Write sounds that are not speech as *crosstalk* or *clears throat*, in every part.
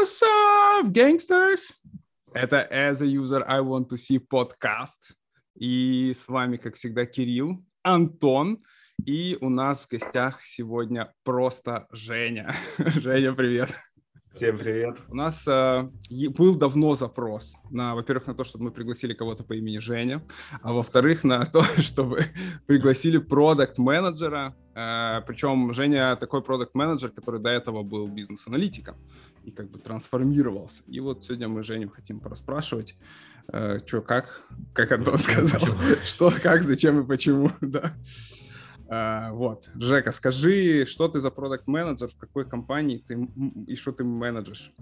What's up, gangsters? Это As a User I Want to See подкаст. И с вами, как всегда, Кирилл, Антон. И у нас в гостях сегодня просто Женя. *laughs* Женя, привет. Всем привет. У нас э, был давно запрос на, во-первых, на то, чтобы мы пригласили кого-то по имени Женя, а во-вторых, на *laughs* то, чтобы пригласили продукт-менеджера. Э, причем Женя такой продукт-менеджер, который до этого был бизнес-аналитиком и как бы трансформировался. И вот сегодня мы Женю хотим пораспрашивать, э, что, как, как Антон сказал, *laughs* что, как, зачем и почему, *laughs* да. Uh, вот, Жека, скажи, что ты за продукт менеджер в какой компании ты и что ты менеджешь?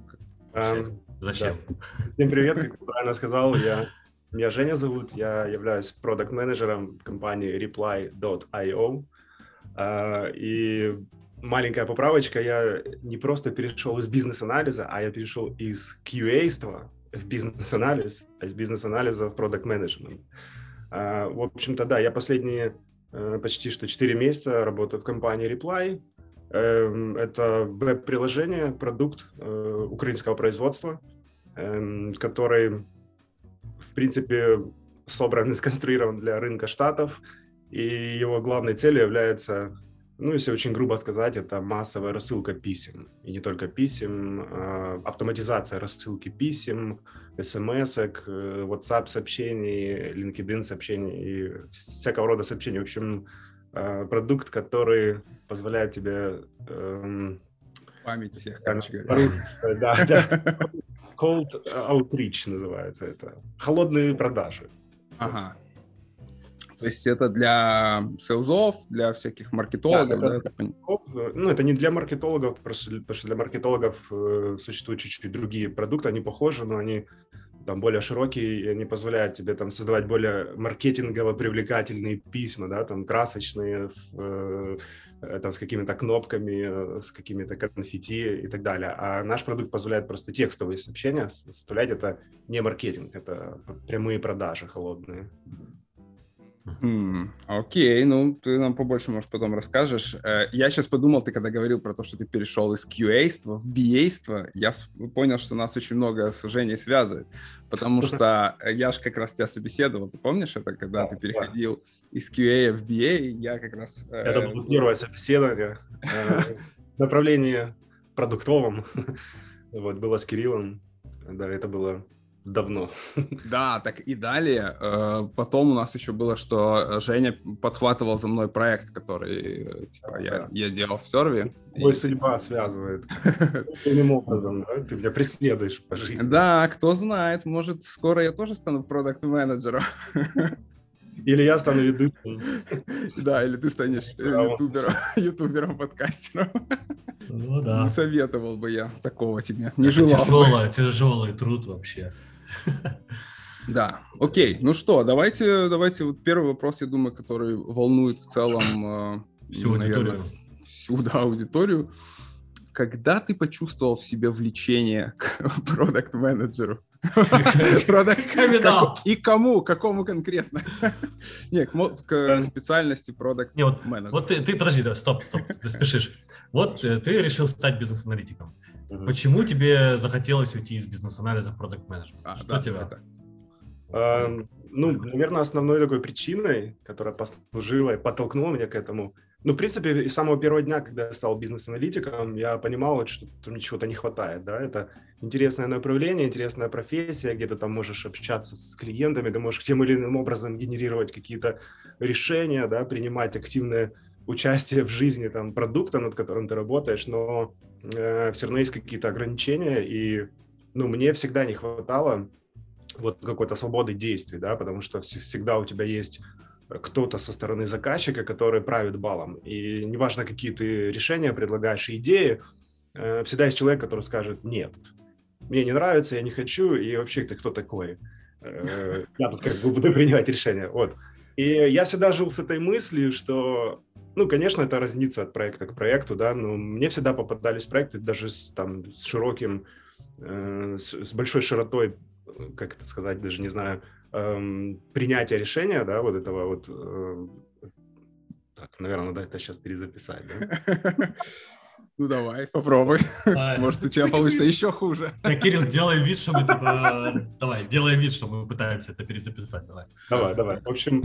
Um, Зачем? Да. Всем привет, как правильно сказал, я меня Женя зовут, я являюсь продукт менеджером в компании Reply.io. Uh, и маленькая поправочка, я не просто перешел из бизнес-анализа, а я перешел из QA-ства в бизнес-анализ, а из бизнес-анализа в продукт менеджмент. Uh, в общем-то, да, я последние Э, почти что 4 месяца работаю в компании Reply. Эм, это веб-приложение, продукт э, украинского производства, эм, который, в принципе, собран и сконструирован для рынка Штатов, и его главной целью является, ну, если очень грубо сказать, это массовая рассылка писем. И не только писем, а автоматизация рассылки писем, смс, э, WhatsApp сообщений, LinkedIn сообщений и всякого рода сообщений. В общем, э, продукт, который позволяет тебе... Эм, Память всех, короче говоря. Да, да. *laughs* Cold outreach называется это. Холодные продажи. Ага. То есть это для селзов, для всяких маркетологов, да? да это... Ну, это не для маркетологов, потому что для маркетологов э, существуют чуть-чуть другие продукты, они похожи, но они там более широкие, и они позволяют тебе там создавать более маркетингово привлекательные письма, да, там красочные, э, э, там с какими-то кнопками, с какими-то конфетти и так далее. А наш продукт позволяет просто текстовые сообщения составлять. Это не маркетинг, это прямые продажи холодные. Mm, окей, ну ты нам побольше, может, потом расскажешь. Э, я сейчас подумал, ты когда говорил про то, что ты перешел из QA в BA, я понял, что нас очень много с Женей связывает, потому что я же как раз тебя собеседовал, ты помнишь это, когда ты переходил из QA в BA, я как раз... Это было первое собеседование э, *laughs* направление продуктовом, *laughs* вот, было с Кириллом, да, это было давно. Да, так и далее. Э, потом у нас еще было, что Женя подхватывал за мной проект, который э, типа, я, я делал в серве. Твоя и... судьба связывает. *laughs* Таким образом, да? Ты меня преследуешь по жизни. Да, кто знает, может, скоро я тоже стану продукт-менеджером. Или я стану ведущим. *laughs* Да, или ты станешь ютубером, *laughs* ютубером, подкастером. Ну да. Не советовал бы я такого тебе. Не желал. Тяжелый, тяжелый труд вообще. *laughs* Да, окей. Ну что, давайте, давайте вот первый вопрос, я думаю, который волнует в целом э, всю наверное, аудиторию. Всю да, аудиторию. Когда ты почувствовал в себе влечение к *laughs* продукт-менеджеру? *laughs* И кому? Какому конкретно? Не, к специальности продукт менеджера. Вот ты, подожди, да, стоп, стоп, ты спешишь. Вот э, ты решил стать бизнес-аналитиком. Угу. Почему тебе захотелось уйти из бизнес-анализа в продукт менеджмент А, Что да, тебя? Это. А, ну, наверное, основной такой причиной, которая послужила и подтолкнула меня к этому, ну, в принципе, с самого первого дня, когда я стал бизнес-аналитиком, я понимал, что мне чего-то не хватает, да, это интересное направление, интересная профессия, где ты там можешь общаться с клиентами, ты можешь тем или иным образом генерировать какие-то решения, да, принимать активное участие в жизни там продукта, над которым ты работаешь, но э, все равно есть какие-то ограничения, и ну, мне всегда не хватало вот какой-то свободы действий, да, потому что всегда у тебя есть кто-то со стороны заказчика, который правит балом. И неважно, какие ты решения предлагаешь, идеи, э, всегда есть человек, который скажет «нет, мне не нравится, я не хочу, и вообще ты кто такой?» э, Я тут как бы буду принимать решения. Вот. И я всегда жил с этой мыслью, что ну, конечно, это разнится от проекта к проекту, да, но мне всегда попадались проекты даже с, там, с широким, э, с, с большой широтой, как это сказать, даже не знаю, э, принятия решения, да, вот этого вот, э, так, наверное, надо это сейчас перезаписать, да? *laughs* Ну давай, попробуй. Может, у тебя получится еще хуже. Так, Кирилл, делай вид, что мы типа... Давай, делаем вид, что мы пытаемся это перезаписать. Давай. Давай, давай. В общем,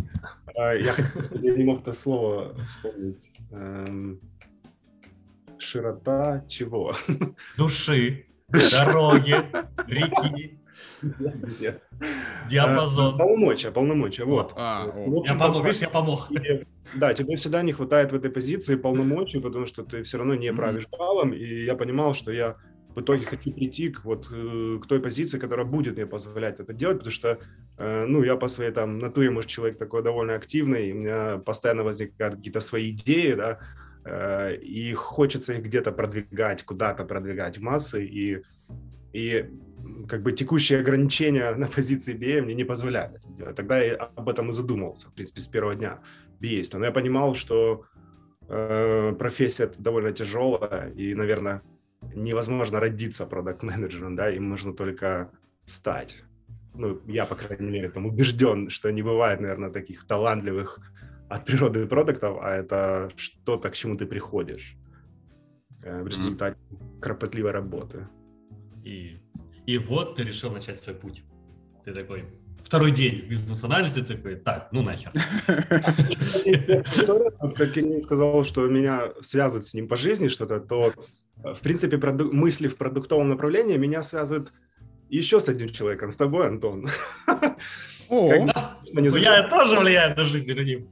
а, я, я не мог это слово вспомнить. Эм, широта чего? Души, дороги, реки. Нет. Диапазон. Полномочия, полномочия, вот. А, я помог, видишь, я помог. Да, тебе всегда не хватает в этой позиции полномочий, потому что ты все равно не правишь балом, и я понимал, что я в итоге хочу прийти к, вот, э, к той позиции, которая будет мне позволять это делать, потому что, э, ну, я по своей там натуре, может, человек такой довольно активный, у меня постоянно возникают какие-то свои идеи, да, э, и хочется их где-то продвигать, куда-то продвигать в массы, и, и как бы текущие ограничения на позиции BA мне не позволяли это сделать. Тогда я об этом и задумался, в принципе, с первого дня BA. Но я понимал, что э, профессия довольно тяжелая, и, наверное, невозможно родиться продакт-менеджером, да, им нужно только стать. Ну, я, по крайней мере, там убежден, что не бывает, наверное, таких талантливых от природы продуктов, а это что-то, к чему ты приходишь э, в результате кропотливой работы. И и вот ты решил начать свой путь. Ты такой, второй день в бизнес-анализе такой, так, ну нахер. Как Кирилл сказал, что меня связывает с ним по жизни что-то, то, в принципе, мысли в продуктовом направлении меня связывают еще с одним человеком, с тобой, Антон. О, я тоже влияю на жизнь людей.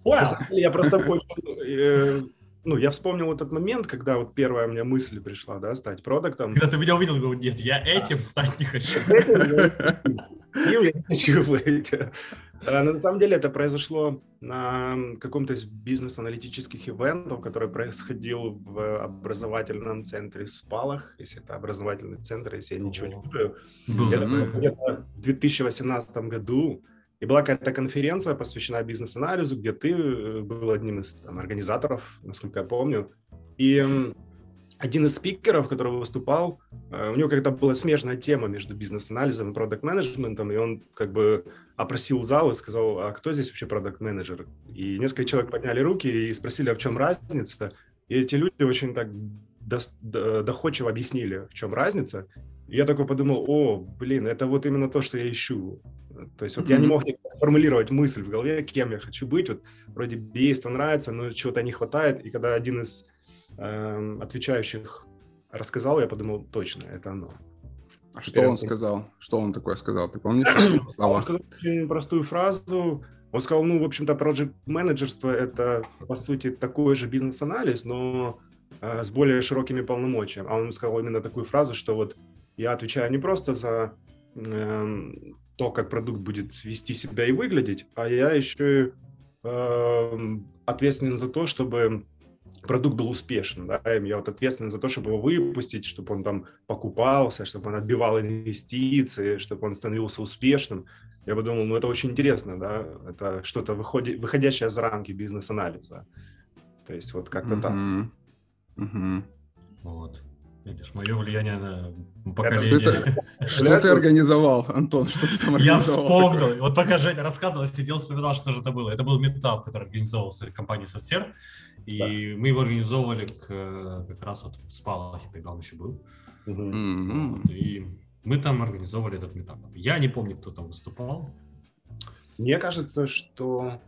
Я просто понял, э, ну, я вспомнил этот момент, когда вот первая у меня мысль пришла, да, стать продуктом. Когда ты меня увидел, говорю, нет, я этим стать не хочу. *laughs* Я не хочу быть. А, на самом деле это произошло на каком-то из бизнес-аналитических ивентов, который происходил в образовательном центре Спалах, если это образовательный центр, если я ничего не путаю. Это было где-то в 2018 году. И была какая-то конференция, посвящена бизнес-анализу, где ты э, был одним из там, организаторов, насколько я помню. И один из спикеров, который выступал, э, у него как-то была смежная тема между бизнес-анализом и продакт-менеджментом, и он как бы опросил зал и сказал, а кто здесь вообще продакт-менеджер? И несколько человек подняли руки и спросили, а в чем разница? И эти люди очень так доходчиво объяснили, в чем разница. Я такой подумал, о, блин, это вот именно то, что я ищу. То есть вот mm-hmm. я не мог сформулировать мысль в голове, кем я хочу быть. Вот вроде бейство нравится, но чего-то не хватает. И когда один из э, отвечающих рассказал, я подумал, точно, это оно. А что он сказал? Что он такое сказал? Ты помнишь *coughs* слова? Он сказал очень простую фразу. Он сказал, ну, в общем-то, project менеджерство это, по сути, такой же бизнес-анализ, но э, с более широкими полномочиями. А он сказал именно такую фразу, что вот я отвечаю не просто за э, то, как продукт будет вести себя и выглядеть, а я еще и э, ответственен за то, чтобы продукт был успешен, да, я вот ответственен за то, чтобы его выпустить, чтобы он там покупался, чтобы он отбивал инвестиции, чтобы он становился успешным. Я подумал, ну это очень интересно, да, это что-то выходи, выходящее за рамки бизнес-анализа. То есть вот как-то mm-hmm. так. Mm-hmm. Вот. Видишь, мое влияние на поколение. *laughs* Что, что ты организовал, Антон? Что ты там Я вспомнил. Вот пока Женя рассказывал, сидел, вспоминал, что же это было. Это был метап, который организовывался компанией Соцсер. И да. мы его организовывали к, как раз вот в Спалахе, тогда он еще был. Угу. Вот, и мы там организовывали этот метап. Я не помню, кто там выступал. Мне кажется, что...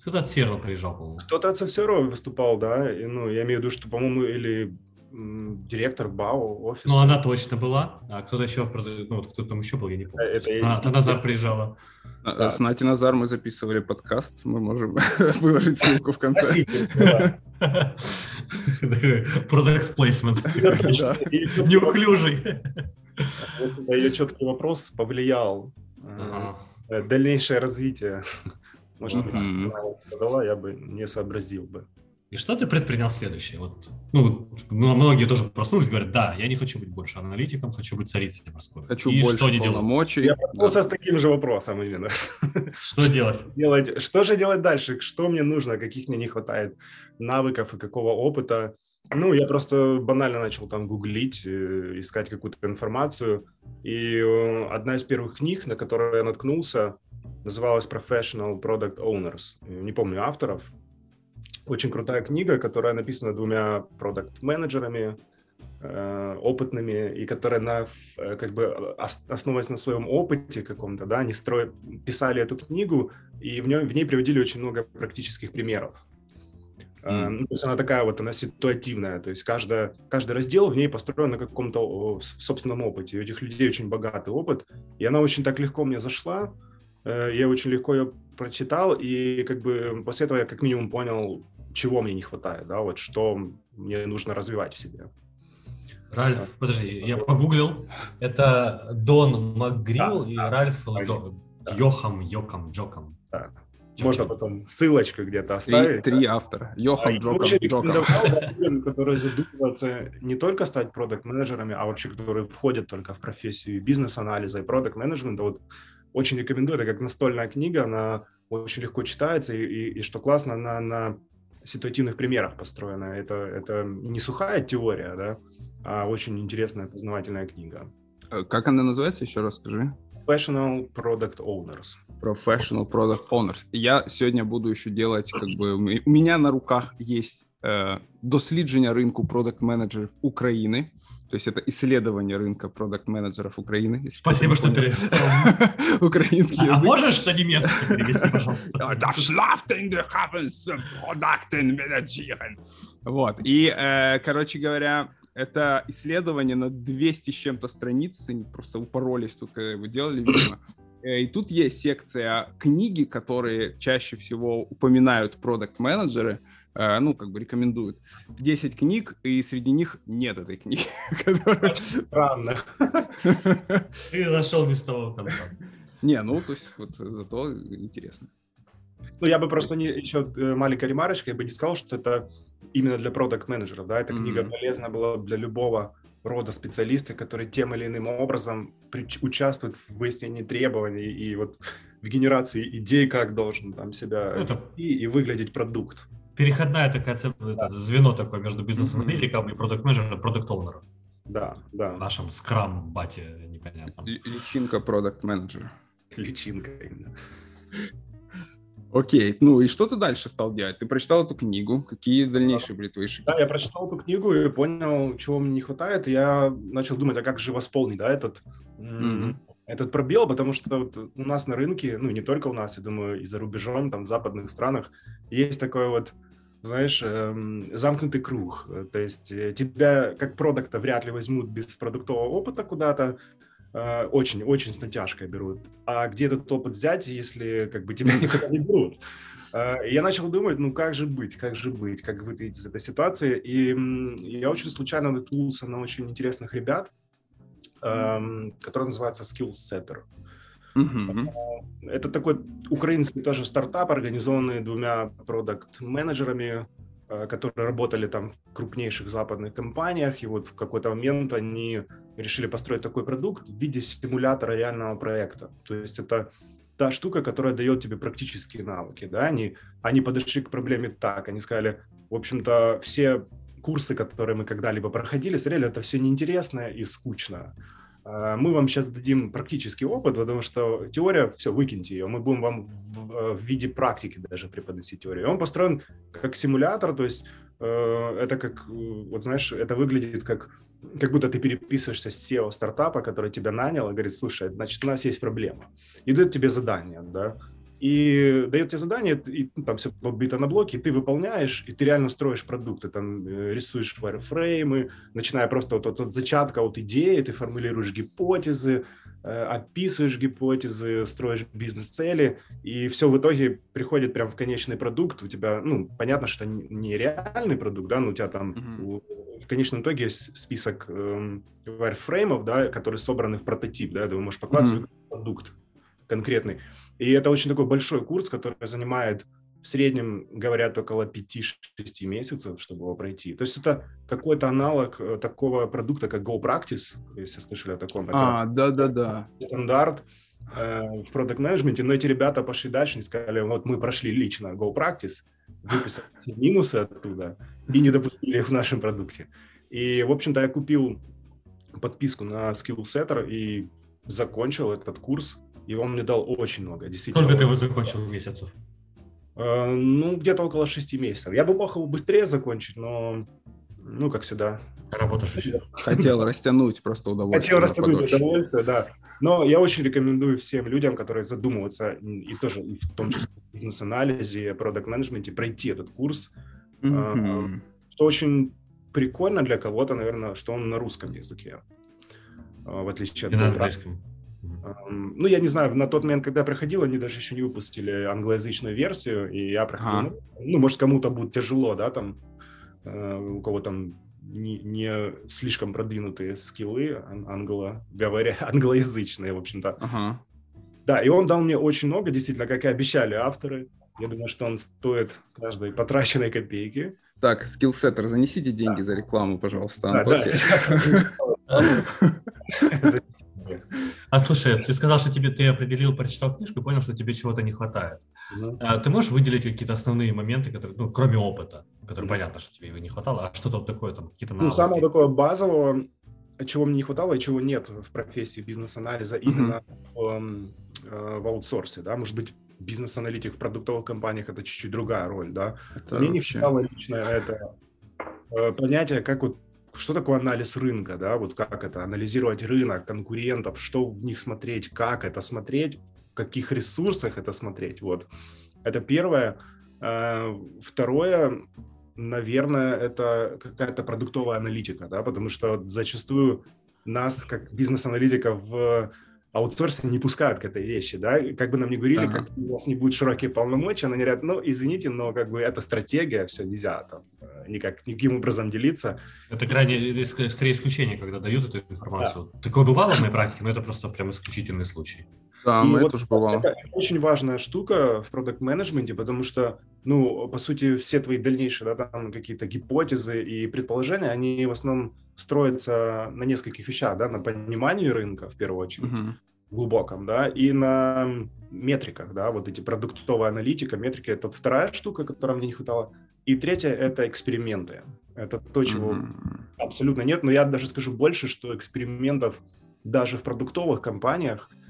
Кто-то от Серва приезжал, по-моему. Кто-то от Серва выступал, да. И, ну, я имею в виду, что, по-моему, или директор БАУ офиса. Ну, она точно была, а кто-то еще, ну, вот кто там еще был, я не помню. Это, а, это, Назар приезжала. Да. С Нати Назар мы записывали подкаст, мы можем *laughs* выложить ссылку в конце. Продукт *laughs* *laughs* плейсмент. Неуклюжий. Ее четкий вопрос повлиял э, дальнейшее развитие. Может задала, я бы не сообразил бы. И что ты предпринял следующее? Вот, ну, многие тоже проснулись, говорят, да, я не хочу быть больше аналитиком, хочу быть царицей морской. Хочу и больше что полномочий. Я проснулся да. с таким же вопросом именно. Что делать? *laughs* делать? Что же делать дальше? Что мне нужно? Каких мне не хватает навыков и какого опыта? Ну, я просто банально начал там гуглить, э, искать какую-то информацию. И э, одна из первых книг, на которую я наткнулся, называлась Professional Product Owners. Не помню авторов, очень крутая книга, которая написана двумя продукт-менеджерами, э, опытными и которые на, э, как бы основываясь на своем опыте каком-то, да, они строят, писали эту книгу, и в, нем, в ней приводили очень много практических примеров. Mm. То есть она такая вот, она ситуативная, то есть каждая, каждый раздел в ней построен на каком-то собственном опыте. У этих людей очень богатый опыт, и она очень так легко мне зашла, я очень легко ее прочитал, и как бы после этого я как минимум понял, чего мне не хватает, да, вот что мне нужно развивать в себе. Ральф, подожди, я погуглил. Это Дон МакГрилл да, и да, Ральф да. Йохам, Йокам, Джокам. Да. Можно потом ссылочку где-то оставить. Три, три автора. Йохан, Джокам, Джокам. Которые задумываются не только стать продукт-менеджерами, а вообще, которые входят только в профессию бизнес-анализа и продукт-менеджмента. Вот очень рекомендую. Это как настольная книга, она очень легко читается, и, и, и что классно, она на ситуативных примерах построена. Это, это не сухая теория, да, а очень интересная познавательная книга. Э, как она называется, еще раз скажи? Professional Product Owners. Professional Product Owners. Я сегодня буду еще делать, как бы, у меня на руках есть е, дослідження ринку продакт-менеджерів України. то есть это исследование рынка продакт-менеджеров Украины. Спасибо, что перевел. *laughs* Украинский А можешь что немецкий перевести, пожалуйста? *laughs* Вот. И, э, короче говоря, это исследование на 200 с чем-то страниц, они просто упоролись тут, когда его делали, видимо. Э, и тут есть секция книги, которые чаще всего упоминают продукт-менеджеры, ну, как бы рекомендуют 10 книг, и среди них нет этой книги. *laughs* Странно. *laughs* Ты зашел без того конца. Не, ну, то есть, вот зато интересно. Ну, я бы просто не, еще э, маленькая ремарочка, я бы не сказал, что это именно для продукт-менеджеров, да, эта книга mm-hmm. полезна была для любого рода специалиста, который тем или иным образом при, участвует в выяснении требований и вот в генерации идей, как должен там себя ну, это... и, и выглядеть продукт переходная такая да. звено такое между бизнес-аналитиком и продукт-менеджером, продукт-оунером. Да, да. В нашем скрам-бате непонятно. Личинка продукт-менеджера. Личинка именно. *laughs* Окей, ну и что ты дальше стал делать? Ты прочитал эту книгу, какие дальнейшие были твои шаги? Да, я прочитал эту книгу и понял, чего мне не хватает, и я начал думать, а как же восполнить, да, этот, mm-hmm. этот пробел, потому что вот у нас на рынке, ну не только у нас, я думаю, и за рубежом, там в западных странах, есть такое вот знаешь, эм, замкнутый круг. То есть э, тебя как продукта вряд ли возьмут без продуктового опыта куда-то, очень-очень э, с натяжкой берут. А где этот опыт взять, если как бы тебя *laughs* никогда не берут? Э, я начал думать, ну как же быть, как же быть, как выйти из этой ситуации. И я очень случайно наткнулся на очень интересных ребят, эм, которые называются Skill Setter. Mm-hmm. Это такой украинский тоже стартап, организованный двумя продукт-менеджерами, э, которые работали там в крупнейших западных компаниях, и вот в какой-то момент они решили построить такой продукт в виде симулятора реального проекта. То есть это та штука, которая дает тебе практические навыки, да, они, они подошли к проблеме так, они сказали, в общем-то, все курсы, которые мы когда-либо проходили, смотрели, это все неинтересно и скучно. А, мы вам сейчас дадим практический опыт, потому что теория, все, выкиньте ее, мы будем вам в, э, в виде практики даже преподносить теорию. Он построен как симулятор, то есть э, это как, э, вот знаешь, это выглядит как, как будто ты переписываешься с SEO стартапа, который тебя нанял и говорит, слушай, значит, у нас есть проблема. И дает тебе задание, да, и дает тебе задание, и ну, там все побито на блоки, и ты выполняешь, и ты реально строишь продукты, там э, рисуешь wireframe, начиная просто вот от, от зачатка, от идеи, ты формулируешь гипотезы, э, описываешь гипотезы, строишь бизнес-цели, и все в итоге приходит прям в конечный продукт. У тебя, ну, понятно, что не реальный продукт, да, но у тебя там mm-hmm. в конечном итоге есть список э, wireframe, да, которые собраны в прототип, да, ты можешь покладывать mm-hmm. продукт конкретный. И это очень такой большой курс, который занимает в среднем, говорят, около 5-6 месяцев, чтобы его пройти. То есть это какой-то аналог э, такого продукта, как GoPractice, если слышали о таком. А, да-да-да. Стандарт э, в продукт менеджменте но эти ребята пошли дальше и сказали, вот мы прошли лично GoPractice, выписали *laughs* минусы оттуда и не допустили их в нашем продукте. И, в общем-то, я купил подписку на SkillSetter и закончил этот курс и он мне дал очень много, действительно. Сколько ты его закончил месяцев? Э, ну, где-то около шести месяцев. Я бы мог его быстрее закончить, но ну, как всегда. Работаешь еще. Хотел растянуть просто удовольствие. Хотел растянуть удовольствие, да. Но я очень рекомендую всем людям, которые задумываются, и тоже в том числе в бизнес-анализе, продакт-менеджменте, пройти этот курс. Mm-hmm. Что очень прикольно для кого-то, наверное, что он на русском языке, а, в отличие от... И на английском. Ну, я не знаю, на тот момент, когда я проходил, они даже еще не выпустили англоязычную версию, и я проходил, ага. ну, ну, может, кому-то будет тяжело, да, там, э, у кого там не, не слишком продвинутые скиллы англо говоря, *laughs* англоязычные, в общем-то. Ага. Да, и он дал мне очень много, действительно, как и обещали авторы. Я думаю, что он стоит каждой потраченной копейки. Так, скиллсеттер, занесите деньги да. за рекламу, пожалуйста, Антохе. Да, да, *laughs* А слушай, ты сказал, что тебе ты определил, прочитал книжку и понял, что тебе чего-то не хватает. Mm-hmm. А, ты можешь выделить какие-то основные моменты, которые, ну, кроме опыта, которые mm-hmm. понятно, что тебе его не хватало, а что-то вот такое, там, какие-то навыки? Ну, самого такого базового, чего мне не хватало и чего нет в профессии бизнес-анализа mm-hmm. именно в, э, в аутсорсе, да, может быть, бизнес-аналитик в продуктовых компаниях это чуть-чуть другая роль, да. Это мне вообще... не хватало лично это э, понятие, как вот что такое анализ рынка, да, вот как это, анализировать рынок, конкурентов, что в них смотреть, как это смотреть, в каких ресурсах это смотреть, вот. Это первое. Э, второе, наверное, это какая-то продуктовая аналитика, да, потому что зачастую нас, как бизнес-аналитиков в аутсорсе не пускают к этой вещи, да, как бы нам не говорили, ага. как у вас не будет широкие полномочия, они говорят, ну, извините, но как бы это стратегия, все, нельзя там э, никак, никаким образом делиться. Это крайне, скорее исключение, когда дают эту информацию. Да. Такое бывало в моей практике, но это просто прям исключительный случай. Да, мы вот тоже бывало. Это очень важная штука в продукт-менеджменте, потому что, ну, по сути, все твои дальнейшие, да, там какие-то гипотезы и предположения, они в основном строятся на нескольких вещах, да, на понимании рынка, в первую очередь, uh-huh. глубоком, да, и на метриках, да, вот эти продуктовая аналитика, метрики – это вторая штука, которой мне не хватало. И третье – это эксперименты. Это то, чего uh-huh. абсолютно нет, но я даже скажу больше, что экспериментов даже в продуктовых компаниях –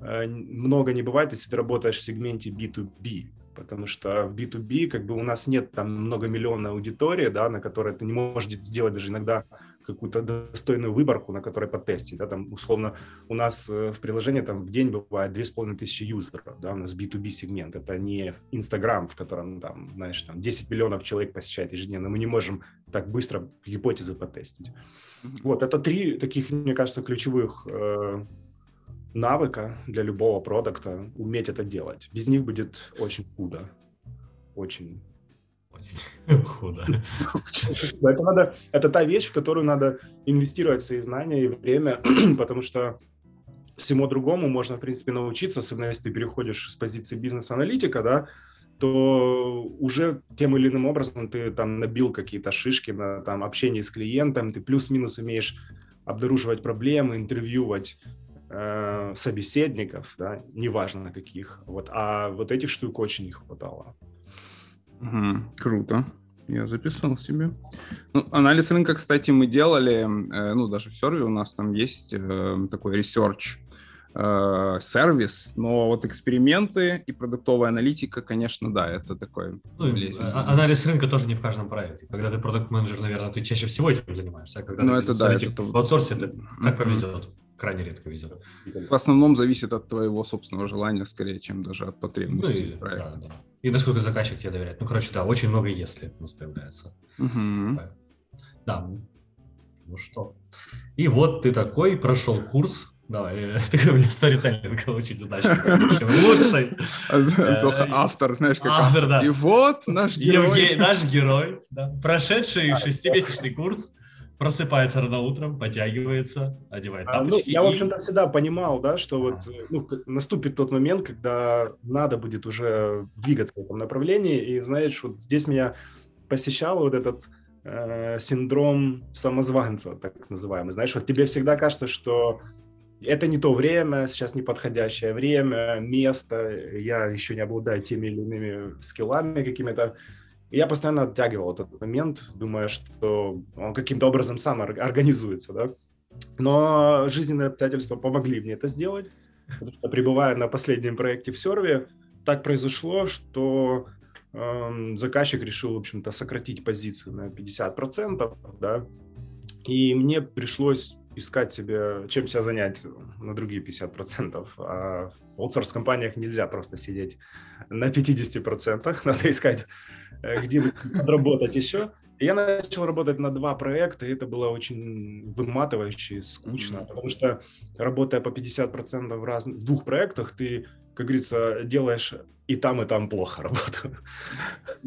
много не бывает, если ты работаешь в сегменте B2B, потому что в B2B как бы у нас нет там многомиллионной аудитории, да, на которой ты не можешь сделать даже иногда какую-то достойную выборку, на которой потестить, да, там условно у нас э, в приложении там в день бывает 2500 юзеров, да, у нас B2B сегмент, это не Инстаграм, в котором там, знаешь, там 10 миллионов человек посещает ежедневно, мы не можем так быстро гипотезы потестить. Вот, это три таких, мне кажется, ключевых э, навыка для любого продукта уметь это делать. Без них будет очень худо. Очень. Очень *laughs* худо. *laughs* Это, надо, это та вещь, в которую надо инвестировать свои знания и время, *clears throat* потому что всему другому можно, в принципе, научиться, особенно если ты переходишь с позиции бизнес-аналитика, да, то уже тем или иным образом ты там набил какие-то шишки на там общение с клиентом, ты плюс-минус умеешь обнаруживать проблемы, интервьювать э, собеседников, да, неважно каких, вот, а вот этих штук очень не хватало. Угу, круто. Я записал себе. Ну, анализ рынка, кстати, мы делали, э, ну, даже в серве у нас там есть э, такой research э, сервис, но вот эксперименты и продуктовая аналитика, конечно, да, это такой... Ну, а, анализ рынка тоже не в каждом проекте. Когда ты продукт-менеджер, наверное, ты чаще всего этим занимаешься, а когда ну, ты это, да, это... в аутсорсе, это как повезет крайне редко везет. В основном зависит от твоего собственного желания, скорее, чем даже от потребностей ну, и, проекта. Да, да. И насколько заказчик тебе доверяет. Ну, короче, да, очень много «если» у нас появляется. Угу. Да. Ну что. И вот ты такой, прошел курс, да, *laughs* ты у меня сторителлинг очень удачный. Лучший. *laughs* Только автор, знаешь, как автор, да. И вот наш герой. Наш герой, прошедший шестимесячный курс просыпается рано утром, потягивается, одевает тапочки. А, ну, я, и... в общем-то, всегда понимал, да, что вот ну, наступит тот момент, когда надо будет уже двигаться в этом направлении, и, знаешь, вот здесь меня посещал вот этот э, синдром самозванца, так называемый. Знаешь, вот тебе всегда кажется, что это не то время, сейчас неподходящее время, место, я еще не обладаю теми или иными скиллами какими-то, и я постоянно оттягивал этот момент, думая, что он каким-то образом сам организуется, да. Но жизненные обстоятельства помогли мне это сделать, потому пребывая на последнем проекте в серве, так произошло, что эм, заказчик решил, в общем-то, сократить позицию на 50%, да, и мне пришлось искать себе, чем себя занять на другие 50%. А в аутсорс-компаниях нельзя просто сидеть на 50%, *laughs* надо искать, э, где подработать еще. И я начал работать на два проекта, и это было очень выматывающе, скучно, mm-hmm. потому что работая по 50% в, раз... в двух проектах, ты, как говорится, делаешь и там, и там плохо работу.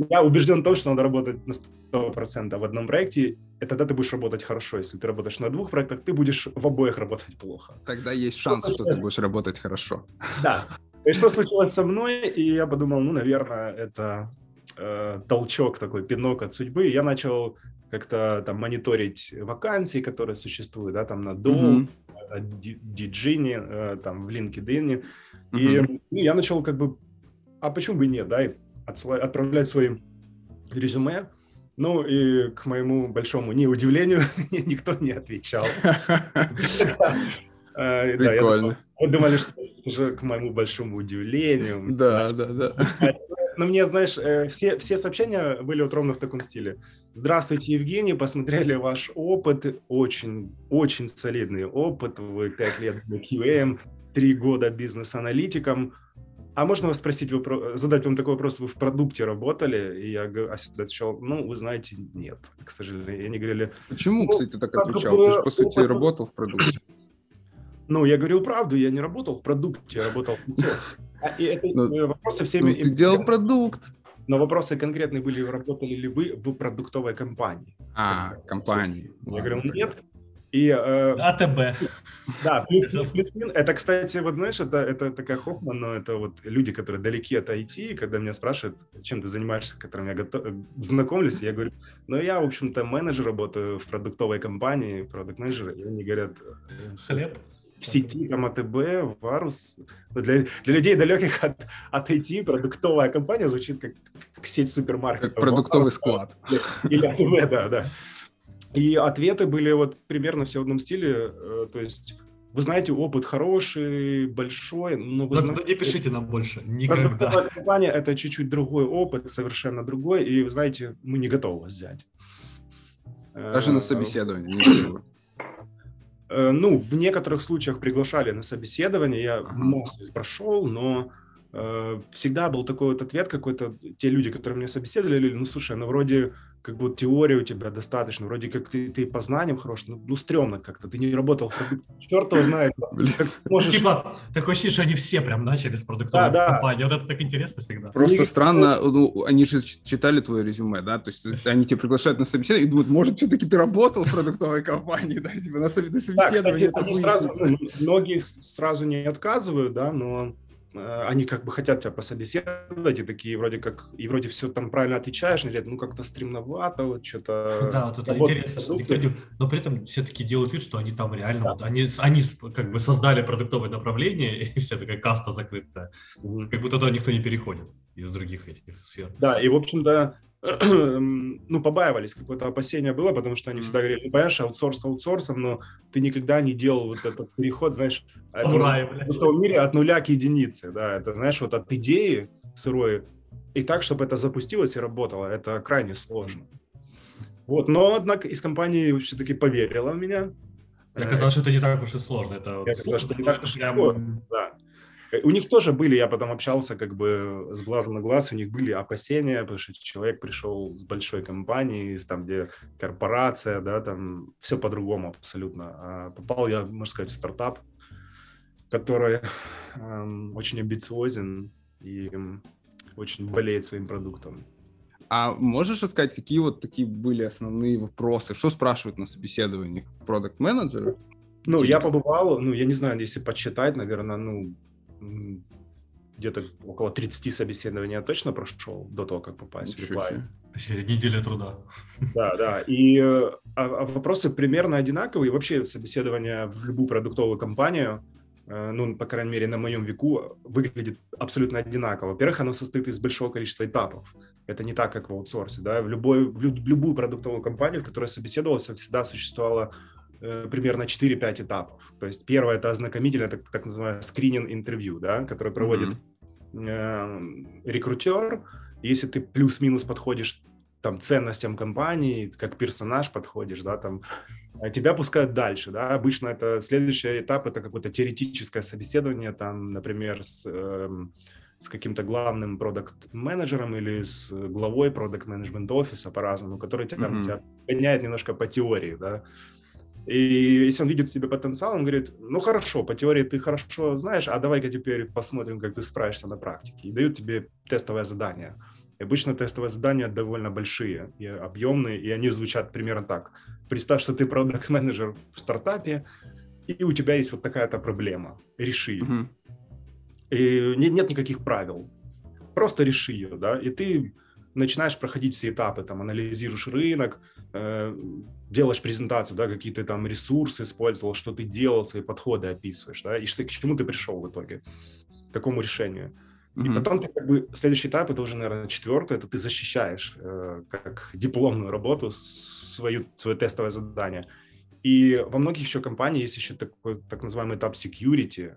Я убежден в том, что надо работать на 100% в одном проекте, и тогда ты будешь работать хорошо. Если ты работаешь на двух проектах, ты будешь в обоих работать плохо. Тогда есть шанс, что, что ты будешь работать хорошо. Да. И что случилось со мной, и я подумал, ну, наверное, это э, толчок такой, пинок от судьбы. Я начал как-то там мониторить вакансии, которые существуют, да, там на Dole, mm-hmm. Диджине, э, там в LinkedIn. И mm-hmm. ну, я начал как бы, а почему бы и нет, да, и отсылать, отправлять свои резюме. Ну и к моему большому неудивлению *laughs* никто не отвечал. *laughs* Э, Прикольно. Вы думали, что уже к моему большому удивлению. Да, да, да. Но мне, знаешь, э, все, все сообщения были вот ровно в таком стиле. Здравствуйте, Евгений, посмотрели ваш опыт, очень, очень солидный опыт, вы 5 лет QM, 3 года бизнес-аналитиком, а можно вас спросить, вопрос, задать вам такой вопрос, вы в продукте работали? И я отвечал, ну, вы знаете, нет, к сожалению. И они говорили... Почему, ну, кстати, ты так отвечал? Ты же, по сути, работал в продукте. Ну, я говорил правду, я не работал в продукте, я работал в. А, и это ну, вопросы всеми... Ну, ты делал продукт. Но вопросы конкретные были, работали ли вы в продуктовой компании? А, компании. Я говорил, нет. И, э, АТБ. Да, плюс, плюс, Это, кстати, вот знаешь, это, это такая хохма, но это вот люди, которые далеки от IT, когда меня спрашивают, чем ты занимаешься, с которым я готов, знакомлюсь, я говорю, ну, я, в общем-то, менеджер, работаю в продуктовой компании, продукт-менеджер, и они говорят... «Э, Хлеб? В сети, там, АТБ, Варус. Для, для людей, далеких от, от IT, продуктовая компания звучит как, как сеть супермаркетов. Как продуктовый склад. Или АТБ, да, да. И ответы были вот примерно все в одном стиле, э, то есть вы знаете, опыт хороший, большой, но вы но, знаете... не пишите нам больше, никогда. компания – это чуть-чуть другой опыт, совершенно другой, и вы знаете, мы не готовы вас взять. Даже на э, собеседование не э, Ну, в некоторых случаях приглашали на собеседование, я ага. массу их прошел, но всегда был такой вот ответ какой-то, те люди, которые меня собеседовали, ну, слушай, ну, вроде как бы теория у тебя достаточно, вроде как ты, ты по знаниям хорош, ну, ну стрёмно как-то, ты не работал черт его знает. Можешь... Типа, такое ощущение, что они все прям начали с продуктовой да, компании, вот это так интересно всегда. Просто странно, ну, они же читали твое резюме, да, то есть они тебя приглашают на собеседование и думают, может, все-таки ты работал в продуктовой компании, да, типа на собеседовании. Да, сразу, ну, многие сразу не отказывают, да, но они как бы хотят тебя пособеседовать, и такие вроде как, и вроде все там правильно отвечаешь, но ну как-то стремновато, вот что-то... *laughs* Да, вот это интересно, никто не... но при этом все-таки делают вид, что они там реально, да. вот, они, они как бы создали продуктовое направление, *laughs* и вся такая каста закрытая, как будто туда никто не переходит из других этих сфер. Да, и в общем-то ну, побаивались, какое-то опасение было, потому что они всегда говорили, ну, понимаешь, аутсорс аутсорсом, но ты никогда не делал вот этот переход, знаешь, в том мире от нуля к единице, да, это, знаешь, вот от идеи сырой и так, чтобы это запустилось и работало, это крайне сложно. Вот, но, однако, из компании все-таки поверила в меня. Я казалось, что это не так уж и сложно. Это Я казалось, что не так уж и прям... да. Э, у них тоже были, я потом общался как бы с глазу на глаз, у них были опасения, потому что человек пришел с большой компании, с там, где корпорация, да, там все по-другому абсолютно. А попал я, можно сказать, в стартап, который эм, очень амбициозен и очень болеет своим продуктом. А можешь рассказать, какие вот такие были основные вопросы? Что спрашивают на собеседованиях продукт-менеджеры? Ну, Интересно. я побывал, ну, я не знаю, если подсчитать, наверное, ну, где-то около 30 собеседований я точно прошел до того, как попасть Ничего в Реплай. Неделя труда. Да, да. И а, а вопросы примерно одинаковые. Вообще собеседование в любую продуктовую компанию, э, ну, по крайней мере, на моем веку, выглядит абсолютно одинаково. Во-первых, оно состоит из большого количества этапов. Это не так, как в аутсорсе. Да? В, любой, в любую продуктовую компанию, в которой собеседовался, всегда существовало примерно 4-5 этапов. То есть первое это ознакомительное, так, так называемое скрининг интервью, да, который проводит mm-hmm. э, рекрутер, Если ты плюс-минус подходишь там ценностям компании, как персонаж подходишь, да, там а тебя пускают дальше, да, обычно это следующий этап, это какое-то теоретическое собеседование, там, например, с, э, с каким-то главным продукт-менеджером или с главой продукт-менеджмент офиса по-разному, который тебя, mm-hmm. тебя гоняет немножко по теории, да, и если он видит в тебе потенциал, он говорит, ну хорошо, по теории ты хорошо знаешь, а давай-ка теперь посмотрим, как ты справишься на практике. И дают тебе тестовое задание. И обычно тестовые задания довольно большие и объемные, и они звучат примерно так. Представь, что ты продакт-менеджер в стартапе, и у тебя есть вот такая-то проблема. Реши ее. Угу. И нет, нет никаких правил. Просто реши ее, да, и ты начинаешь проходить все этапы, там, анализируешь рынок, э, делаешь презентацию, да, какие ты там ресурсы использовал, что ты делал, свои подходы описываешь, да, и что, к чему ты пришел в итоге, к какому решению. И mm-hmm. потом ты как бы следующий этап, это уже, наверное, четвертый, это ты защищаешь э, как дипломную работу свою, свое тестовое задание. И во многих еще компаниях есть еще такой так называемый этап security.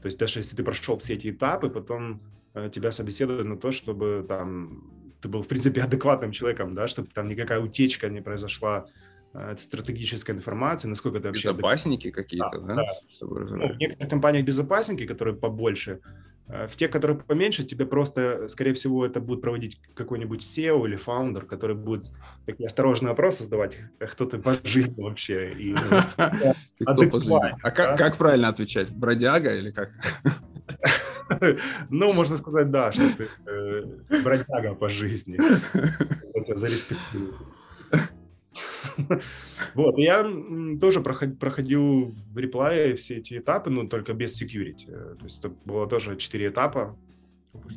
То есть даже если ты прошел все эти этапы, потом э, тебя собеседуют на то, чтобы там ты был, в принципе, *laughs* адекватным человеком, да, чтобы там никакая утечка не произошла э, стратегической информации, насколько это вообще... Безопасники какие-то, да? да? да. Ну, в некоторых компаниях безопасники, которые побольше, Э, в те, которые поменьше, тебе просто, скорее всего, это будет проводить какой-нибудь SEO или фаундер, который будет такие осторожные вопросы задавать, «А кто ты по *laughs* жизни вообще. И, ну, *laughs* кто по жизни? А как, как правильно отвечать? Бродяга или как? *laughs* Ну, можно сказать, да, что ты э, бродяга по жизни. Это зареспектую. Вот, я *laughs* тоже проходил в реплае все эти этапы, но только без security. То есть это было тоже четыре этапа.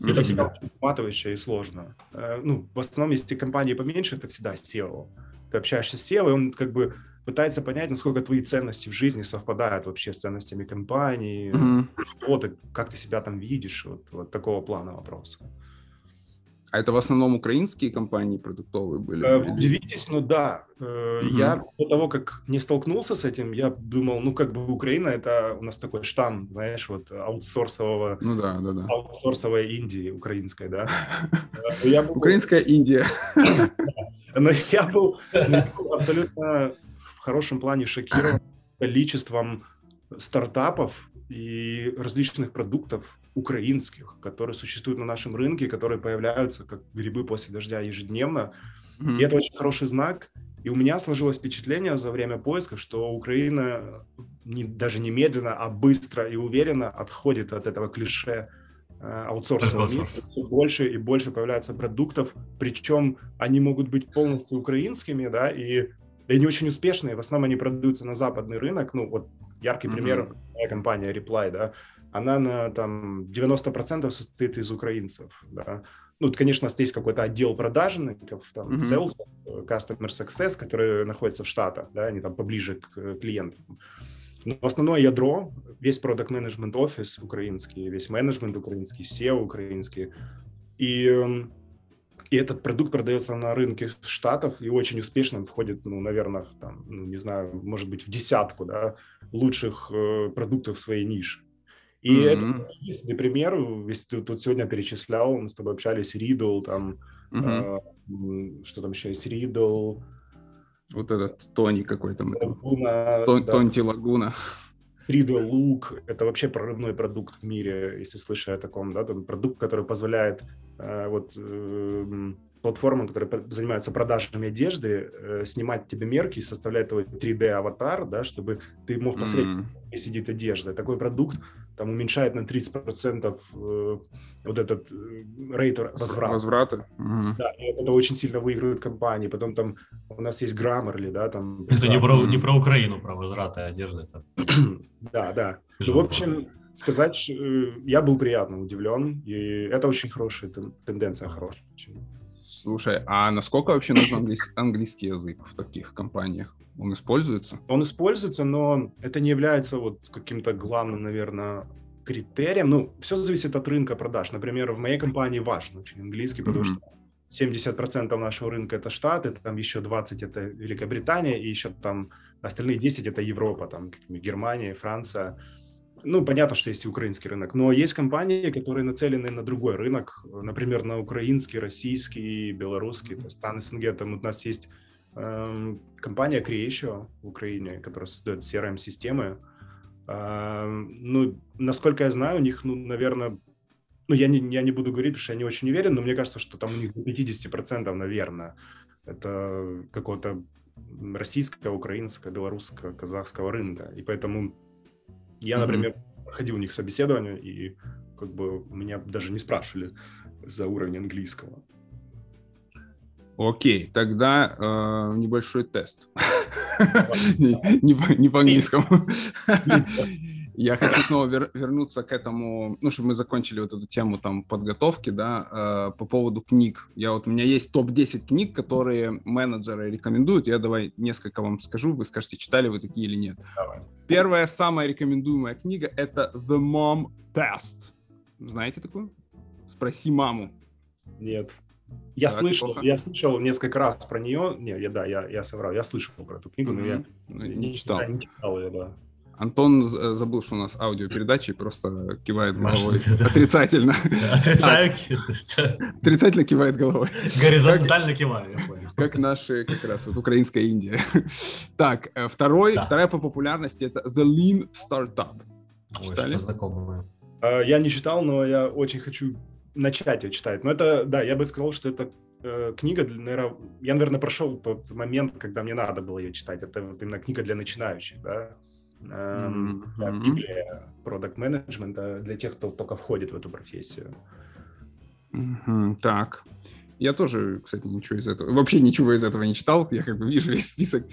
Это всегда очень и сложно. Э, ну, в основном, если компании поменьше, это всегда SEO. Ты общаешься с SEO, и он как бы пытается понять, насколько твои ценности в жизни совпадают вообще с ценностями компании, mm-hmm. что ты, как ты себя там видишь, вот, вот такого плана вопроса. А это в основном украинские компании продуктовые были? Э, удивитесь, но да. Угу. Я до того, как не столкнулся с этим, я думал, ну как бы Украина это у нас такой штамм, знаешь, вот аутсорсового, ну да, да, да. аутсорсовой Индии украинской, да. *laughs* Э, Украинская Индия. Но я был *laughs* абсолютно хорошем плане шокирован *coughs* количеством стартапов и различных продуктов украинских, которые существуют на нашем рынке, которые появляются как грибы после дождя ежедневно. Mm-hmm. И это очень хороший знак. И у меня сложилось впечатление за время поиска, что Украина не, даже не медленно, а быстро и уверенно отходит от этого клише э, аутсорсового мира. Все больше и больше появляется продуктов, причем они могут быть полностью украинскими, да, и, и они очень успешные. В основном они продаются на западный рынок. Ну, вот яркий mm-hmm. пример, моя компания Reply, да, она на там 90% состоит из украинцев, да. Ну, конечно, есть какой-то отдел продажников, там, mm-hmm. sales, customer success, который находится в Штатах, да, они там поближе к э, клиентам. Но основное ядро, весь продукт менеджмент офис украинский, весь менеджмент украинский, SEO украинский. И, эм, и этот продукт продается на рынке Штатов и очень успешно входит, ну, наверное, там, ну, не знаю, может быть, в десятку да, лучших э, продуктов своей ниши. И mm-hmm. это единственный пример, если ты тут сегодня перечислял, мы с тобой общались, Riddle, там, mm-hmm. э, что там еще есть, Riddle. Вот этот Тони какой-то. Лагуна, Тон, да. Тонти Лагуна. 3D Look – это вообще прорывной продукт в мире, если слышали о таком, да, там продукт, который позволяет вот э, платформам, которые занимаются продажами одежды, э, снимать тебе мерки, составлять твой 3D-аватар, да, чтобы ты мог посмотреть, mm-hmm. где сидит одежда. Такой продукт там уменьшает на 30% э, вот этот э, рейт возврата. Возврата. Mm-hmm. Да, и это очень сильно выигрывает компании. Потом там у нас есть Grammarly, да, там... Это не про, не про Украину, про возвраты одежды. Это... *clears throat* да, да. Ну, в общем, сказать, э, я был приятно удивлен, и это очень хорошая тенденция, хорошая. Слушай, а насколько вообще нужен английский, английский язык в таких компаниях? Он используется? Он используется, но это не является вот каким-то главным, наверное, критерием. Ну, все зависит от рынка продаж. Например, в моей компании важен очень английский, потому mm-hmm. что 70% нашего рынка это Штаты, там еще 20 это Великобритания, и еще там остальные 10 это Европа, там Германия, Франция. Ну, понятно, что есть и украинский рынок, но есть компании, которые нацелены на другой рынок, например, на украинский, российский, белорусский, то есть страны СНГ. Там у нас есть э, компания Creatio в Украине, которая создает CRM-системы. Э, ну, насколько я знаю, у них, ну, наверное, ну, я не, я не буду говорить, потому что я не очень уверен, но мне кажется, что там у них до 50%, наверное, это какого-то российского, украинского, белорусского, казахского рынка. И поэтому я, например, mm-hmm. проходил у них собеседование, и как бы меня даже не спрашивали за уровень английского. Окей, тогда э, небольшой тест. *laughs* *laughs* Не по английскому. Я хочу снова вер- вернуться к этому, ну, чтобы мы закончили вот эту тему там подготовки, да, э, по поводу книг. Я вот, у меня есть топ-10 книг, которые менеджеры рекомендуют. Я давай несколько вам скажу, вы скажете, читали вы такие или нет. Давай. Первая, самая рекомендуемая книга — это The Mom Test. Знаете такую? Спроси маму. Нет. Я так, слышал, плохо. я слышал несколько раз про нее. Не, я да, я, я соврал. Я слышал про эту книгу, mm-hmm. но я ну, не, читал. Не читал ее, да. Антон э, забыл, что у нас аудиопередача и просто кивает головой отрицательно. Отрицательно кивает головой. Горизонтально киваю, я понял. Как наши, как раз, вот украинская Индия. Так, э, второй, вторая по популярности это The Lean Startup. Читали? знакомое. Э, я не читал, но я очень хочу начать ее читать. Но это, да, я бы сказал, что это книга, наверное, я, наверное, прошел тот момент, когда мне надо было ее читать. Это вот именно книга для начинающих, да mm-hmm. да, Библия продукт менеджмента для тех, кто только входит в эту профессию. Mm-hmm. Так. Я тоже, кстати, ничего из этого, вообще ничего из этого не читал, я как бы вижу весь список.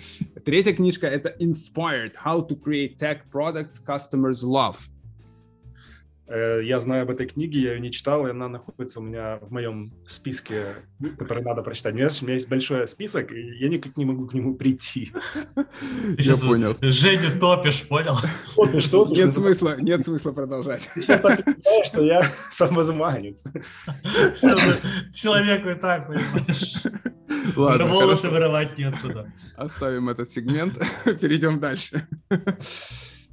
Третья книжка — это Inspired, How to Create Tech Products Customers Love. Э, я знаю об этой книге, я ее не читал, и она находится у меня в моем списке, который надо прочитать. У меня, у меня есть большой список, и я никак не могу к нему прийти. *laughs* Я понял. Женю топишь, понял? Нет смысла, нет смысла продолжать. что я *laughs* самозванец. Человеку и так, понимаешь. Ладно, волосы вырывать нет туда. Оставим этот сегмент, *laughs* перейдем дальше.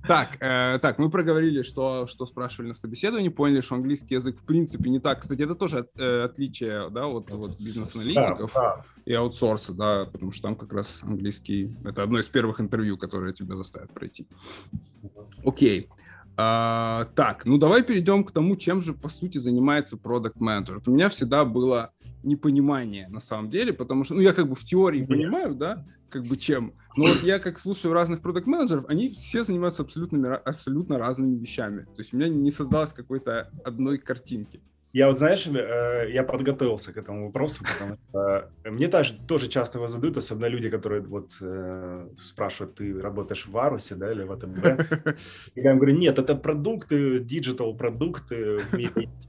Так, э, так, мы проговорили, что, что спрашивали на собеседовании, поняли, что английский язык в принципе не так. Кстати, это тоже э, отличие, да, вот, вот бизнес-аналитиков да, да. и аутсорса, да, потому что там как раз английский, это одно из первых интервью, которое тебя заставят пройти. Окей. А, так, ну давай перейдем к тому, чем же по сути занимается продукт менеджер. У меня всегда было непонимание на самом деле, потому что, ну я как бы в теории понимаю, да, как бы чем, но вот я как слушаю разных продукт менеджеров они все занимаются абсолютно, абсолютно разными вещами. То есть у меня не создалось какой-то одной картинки. Я вот, знаешь, э, я подготовился к этому вопросу, потому что мне тоже, тоже часто его задают, особенно люди, которые вот э, спрашивают, ты работаешь в Варусе, да, или в АТБ. *laughs* Я им говорю, нет, это продукты, digital продукты.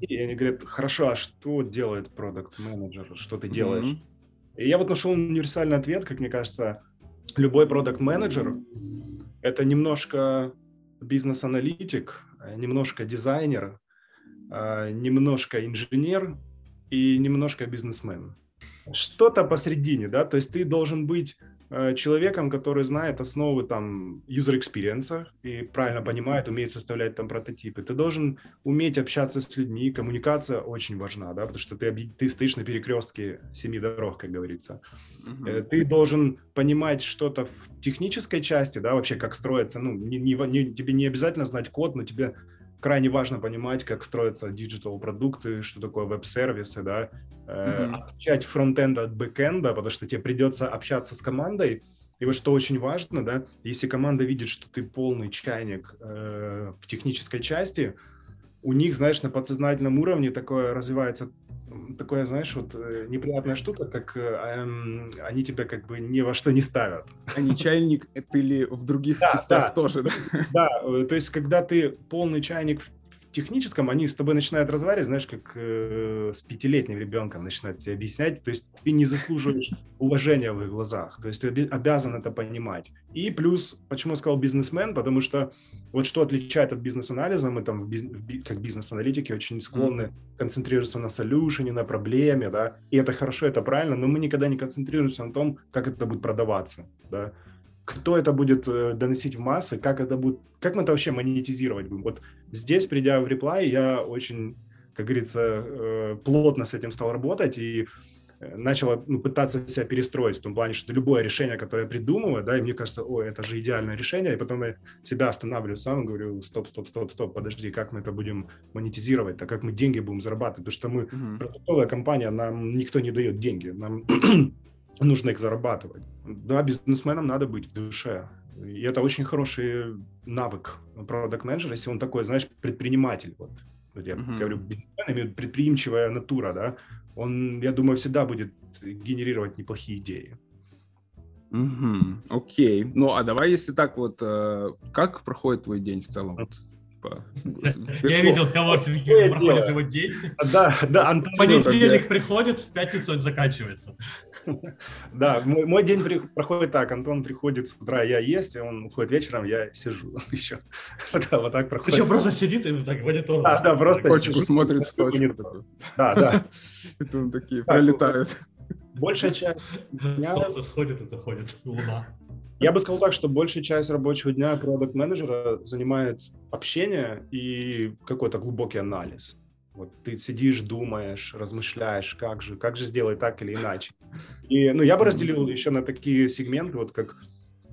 И они говорят, хорошо, а что делает продукт менеджер, что ты делаешь? Mm-hmm. И я вот нашел универсальный ответ, как мне кажется, любой продукт менеджер это немножко бизнес-аналитик, немножко дизайнер, а, немножко инженер и немножко бизнесмен. Что-то посередине, да, то есть ты должен быть человеком, который знает основы там user experience и правильно понимает, умеет составлять там прототипы. Ты должен уметь общаться с людьми, коммуникация очень важна, да, потому что ты, ты стоишь на перекрестке семи дорог, как говорится. Uh-huh. Ты должен понимать что-то в технической части, да, вообще как строится, ну, не, не, не, тебе не обязательно знать код, но тебе крайне важно понимать, как строятся digital-продукты, что такое веб-сервисы, да, mm-hmm. отличать фронтенд от бэкенда, потому что тебе придется общаться с командой, и вот что очень важно, да, если команда видит, что ты полный чайник э, в технической части, у них, знаешь, на подсознательном уровне такое развивается такое, знаешь, вот э, неприятная штука, как эм, они тебя как бы ни во что не ставят. А не *laughs* чайник, это или в других да, частях да. тоже, да? Да, э, то есть когда ты полный чайник в техническом они с тобой начинают разговаривать, знаешь, как э, с пятилетним ребенком начинают тебе объяснять. То есть ты не заслуживаешь уважения в их глазах. То есть ты обязан это понимать. И плюс, почему я сказал бизнесмен, потому что вот что отличает от бизнес-анализа, мы там в биз, в, как бизнес-аналитики очень склонны mm. концентрироваться на солюшене, на проблеме, да, и это хорошо, это правильно, но мы никогда не концентрируемся на том, как это будет продаваться, да. Кто это будет э, доносить в массы, как это будет, как мы это вообще монетизировать будем. Вот здесь, придя в реплай, я очень, как говорится, э, плотно с этим стал работать и э, начал ну, пытаться себя перестроить в том плане, что любое решение, которое я придумываю, да, и мне кажется, ой, это же идеальное решение, и потом я себя останавливаю сам и говорю, стоп, стоп, стоп, стоп, подожди, как мы это будем монетизировать, так как мы деньги будем зарабатывать, потому что мы, mm-hmm. продуктовая компания, нам никто не дает деньги, нам нужно их зарабатывать. Да, бизнесменам надо быть в душе. И это очень хороший навык продукт менеджера если он такой, знаешь, предприниматель. Вот, я uh-huh. говорю, бизнесмен предприимчивая натура, да, он, я думаю, всегда будет генерировать неплохие идеи. Угу, окей. Ну, а давай, если так вот, э, как проходит твой день в целом? Типа... Я видел, кого проходит его день. Да, да, Антон. Понедельник приходит, в пятницу он заканчивается. Да, мой день проходит так. Антон приходит с утра, я есть, он уходит вечером, я сижу *laughs* еще. Вот так проходит. Еще просто сидит и так монитор. Да, да, просто Точку смотрит в точку. Да, да. *laughs* Это такие пролетают. Большая часть *laughs* дня... Солнце всходит и заходит, луна. Я бы сказал так, что большая часть рабочего дня продукт менеджера занимает общение и какой-то глубокий анализ. Вот ты сидишь, думаешь, размышляешь, как же, как же сделать так или иначе. И, ну, я бы разделил еще на такие сегменты, вот как,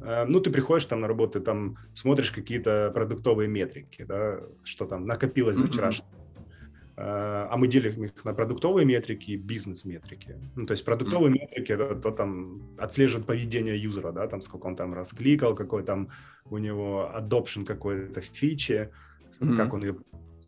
э, ну, ты приходишь там на работу, там смотришь какие-то продуктовые метрики, да, что там накопилось за вчерашний а мы делим их на продуктовые метрики и бизнес-метрики. Ну, то есть продуктовые mm-hmm. метрики это то там отслеживает поведение юзера, да, там сколько он там раскликал, какой там у него adoption какой-то фичи, mm-hmm. как он ее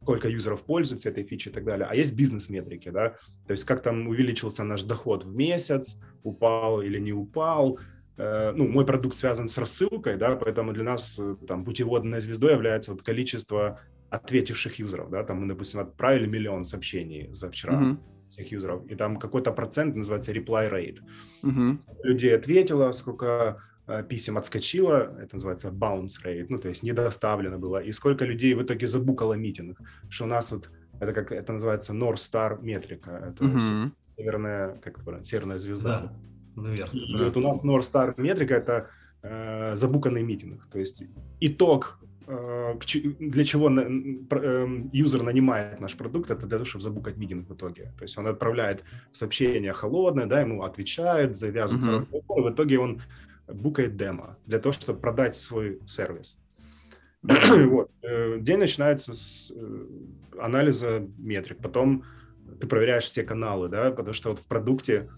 сколько юзеров пользуется этой фичей и так далее. А есть бизнес-метрики, да, то есть как там увеличился наш доход в месяц, упал или не упал, э, ну, мой продукт связан с рассылкой, да, поэтому для нас э, там путеводной звездой является вот количество ответивших юзеров, да, там мы, допустим, отправили миллион сообщений за вчера uh-huh. всех юзеров, и там какой-то процент называется reply rate. Uh-huh. Людей ответило, сколько э, писем отскочило, это называется bounce rate, ну, то есть недоставлено было, и сколько людей в итоге забукало митинг, что у нас вот это как это называется North Star метрика, это uh-huh. северная, как это северная звезда. Да, наверное. И да. вот у нас North Star метрика это э, забуканный митинг, то есть итог для чего эм, юзер нанимает наш продукт, это для того, чтобы забукать митинг в итоге. То есть он отправляет сообщение холодное, да, ему отвечают, завязывается uh-huh. разговор, и в итоге он букает демо для того, чтобы продать свой сервис. вот. Э, день начинается с э, анализа метрик, потом ты проверяешь все каналы, да, потому что вот в продукте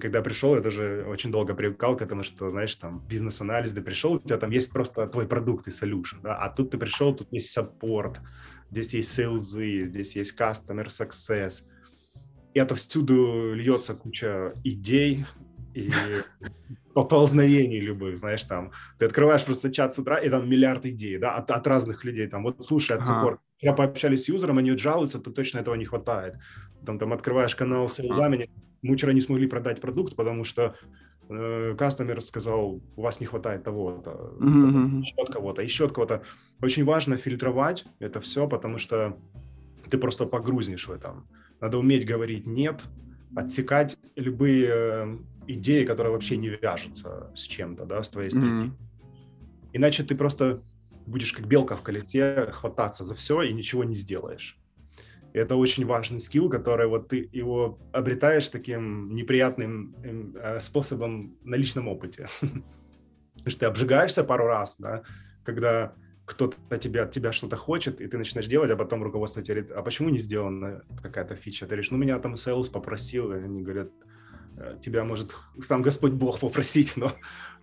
когда пришел, я тоже очень долго привыкал к этому, что, знаешь, там, бизнес-анализ, ты пришел, у тебя там есть просто твой продукт и solution, да, а тут ты пришел, тут есть support, здесь есть sales, здесь есть customer success, и это всюду льется куча идей и поползновений любых, знаешь, там, ты открываешь просто чат с утра, и там миллиард идей, да, от, от разных людей, там, вот слушай, от support, я пообщались с юзером, они жалуются, то точно этого не хватает. Там, там открываешь канал с экзамене, мы вчера не смогли продать продукт, потому что э, кастомер сказал, у вас не хватает того-то, mm-hmm. еще от кого-то, еще от кого-то. Очень важно фильтровать это все, потому что ты просто погрузнешь в этом. Надо уметь говорить «нет», отсекать любые э, идеи, которые вообще не вяжутся с чем-то, да, с твоей стратегией. Mm-hmm. Иначе ты просто будешь как белка в колесе хвататься за все и ничего не сделаешь. Это очень важный скилл, который вот ты его обретаешь таким неприятным эм, э, способом на личном опыте. *laughs* Потому что ты обжигаешься пару раз, да, когда кто-то тебя, от тебя что-то хочет, и ты начинаешь делать, а потом руководство тебе говорит, а почему не сделана какая-то фича? Ты говоришь, ну, меня там sales попросил, и они говорят, «Э, тебя может сам Господь Бог попросить, но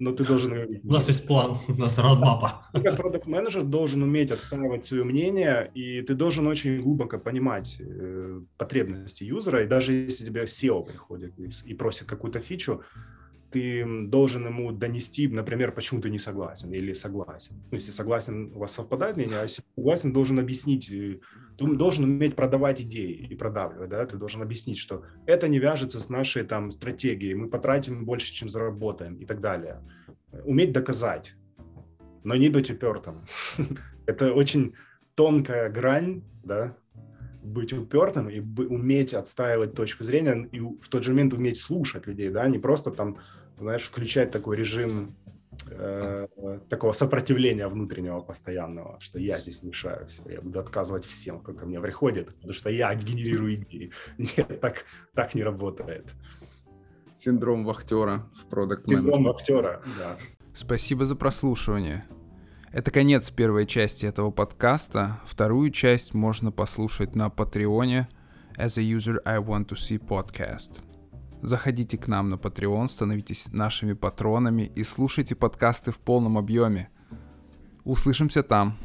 но ты должен... У нас есть план, у нас родмапа. Ты как продукт менеджер должен уметь отстаивать свое мнение, и ты должен очень глубоко понимать э, потребности юзера, и даже если тебе SEO приходит и, и просит какую-то фичу, ты должен ему донести, например, почему ты не согласен или согласен. Ну, если согласен, у вас совпадает мнение, а если согласен, должен объяснить, э, ты должен уметь продавать идеи и продавливать, да, ты должен объяснить, что это не вяжется с нашей там стратегией, мы потратим больше, чем заработаем и так далее. Уметь доказать, но не быть упертым. *laughs* это очень тонкая грань, да, быть упертым и уметь отстаивать точку зрения и в тот же момент уметь слушать людей, да, не просто там знаешь, включать такой режим э, такого сопротивления внутреннего постоянного, что я здесь мешаю все, я буду отказывать всем, кто ко мне приходит, потому что я генерирую идеи. *laughs* Нет, так, так не работает. Синдром вахтера в продукт Синдром вахтера, да. Спасибо за прослушивание. Это конец первой части этого подкаста. Вторую часть можно послушать на Патреоне As a User I Want to See Podcast. Заходите к нам на Patreon, становитесь нашими патронами и слушайте подкасты в полном объеме. Услышимся там.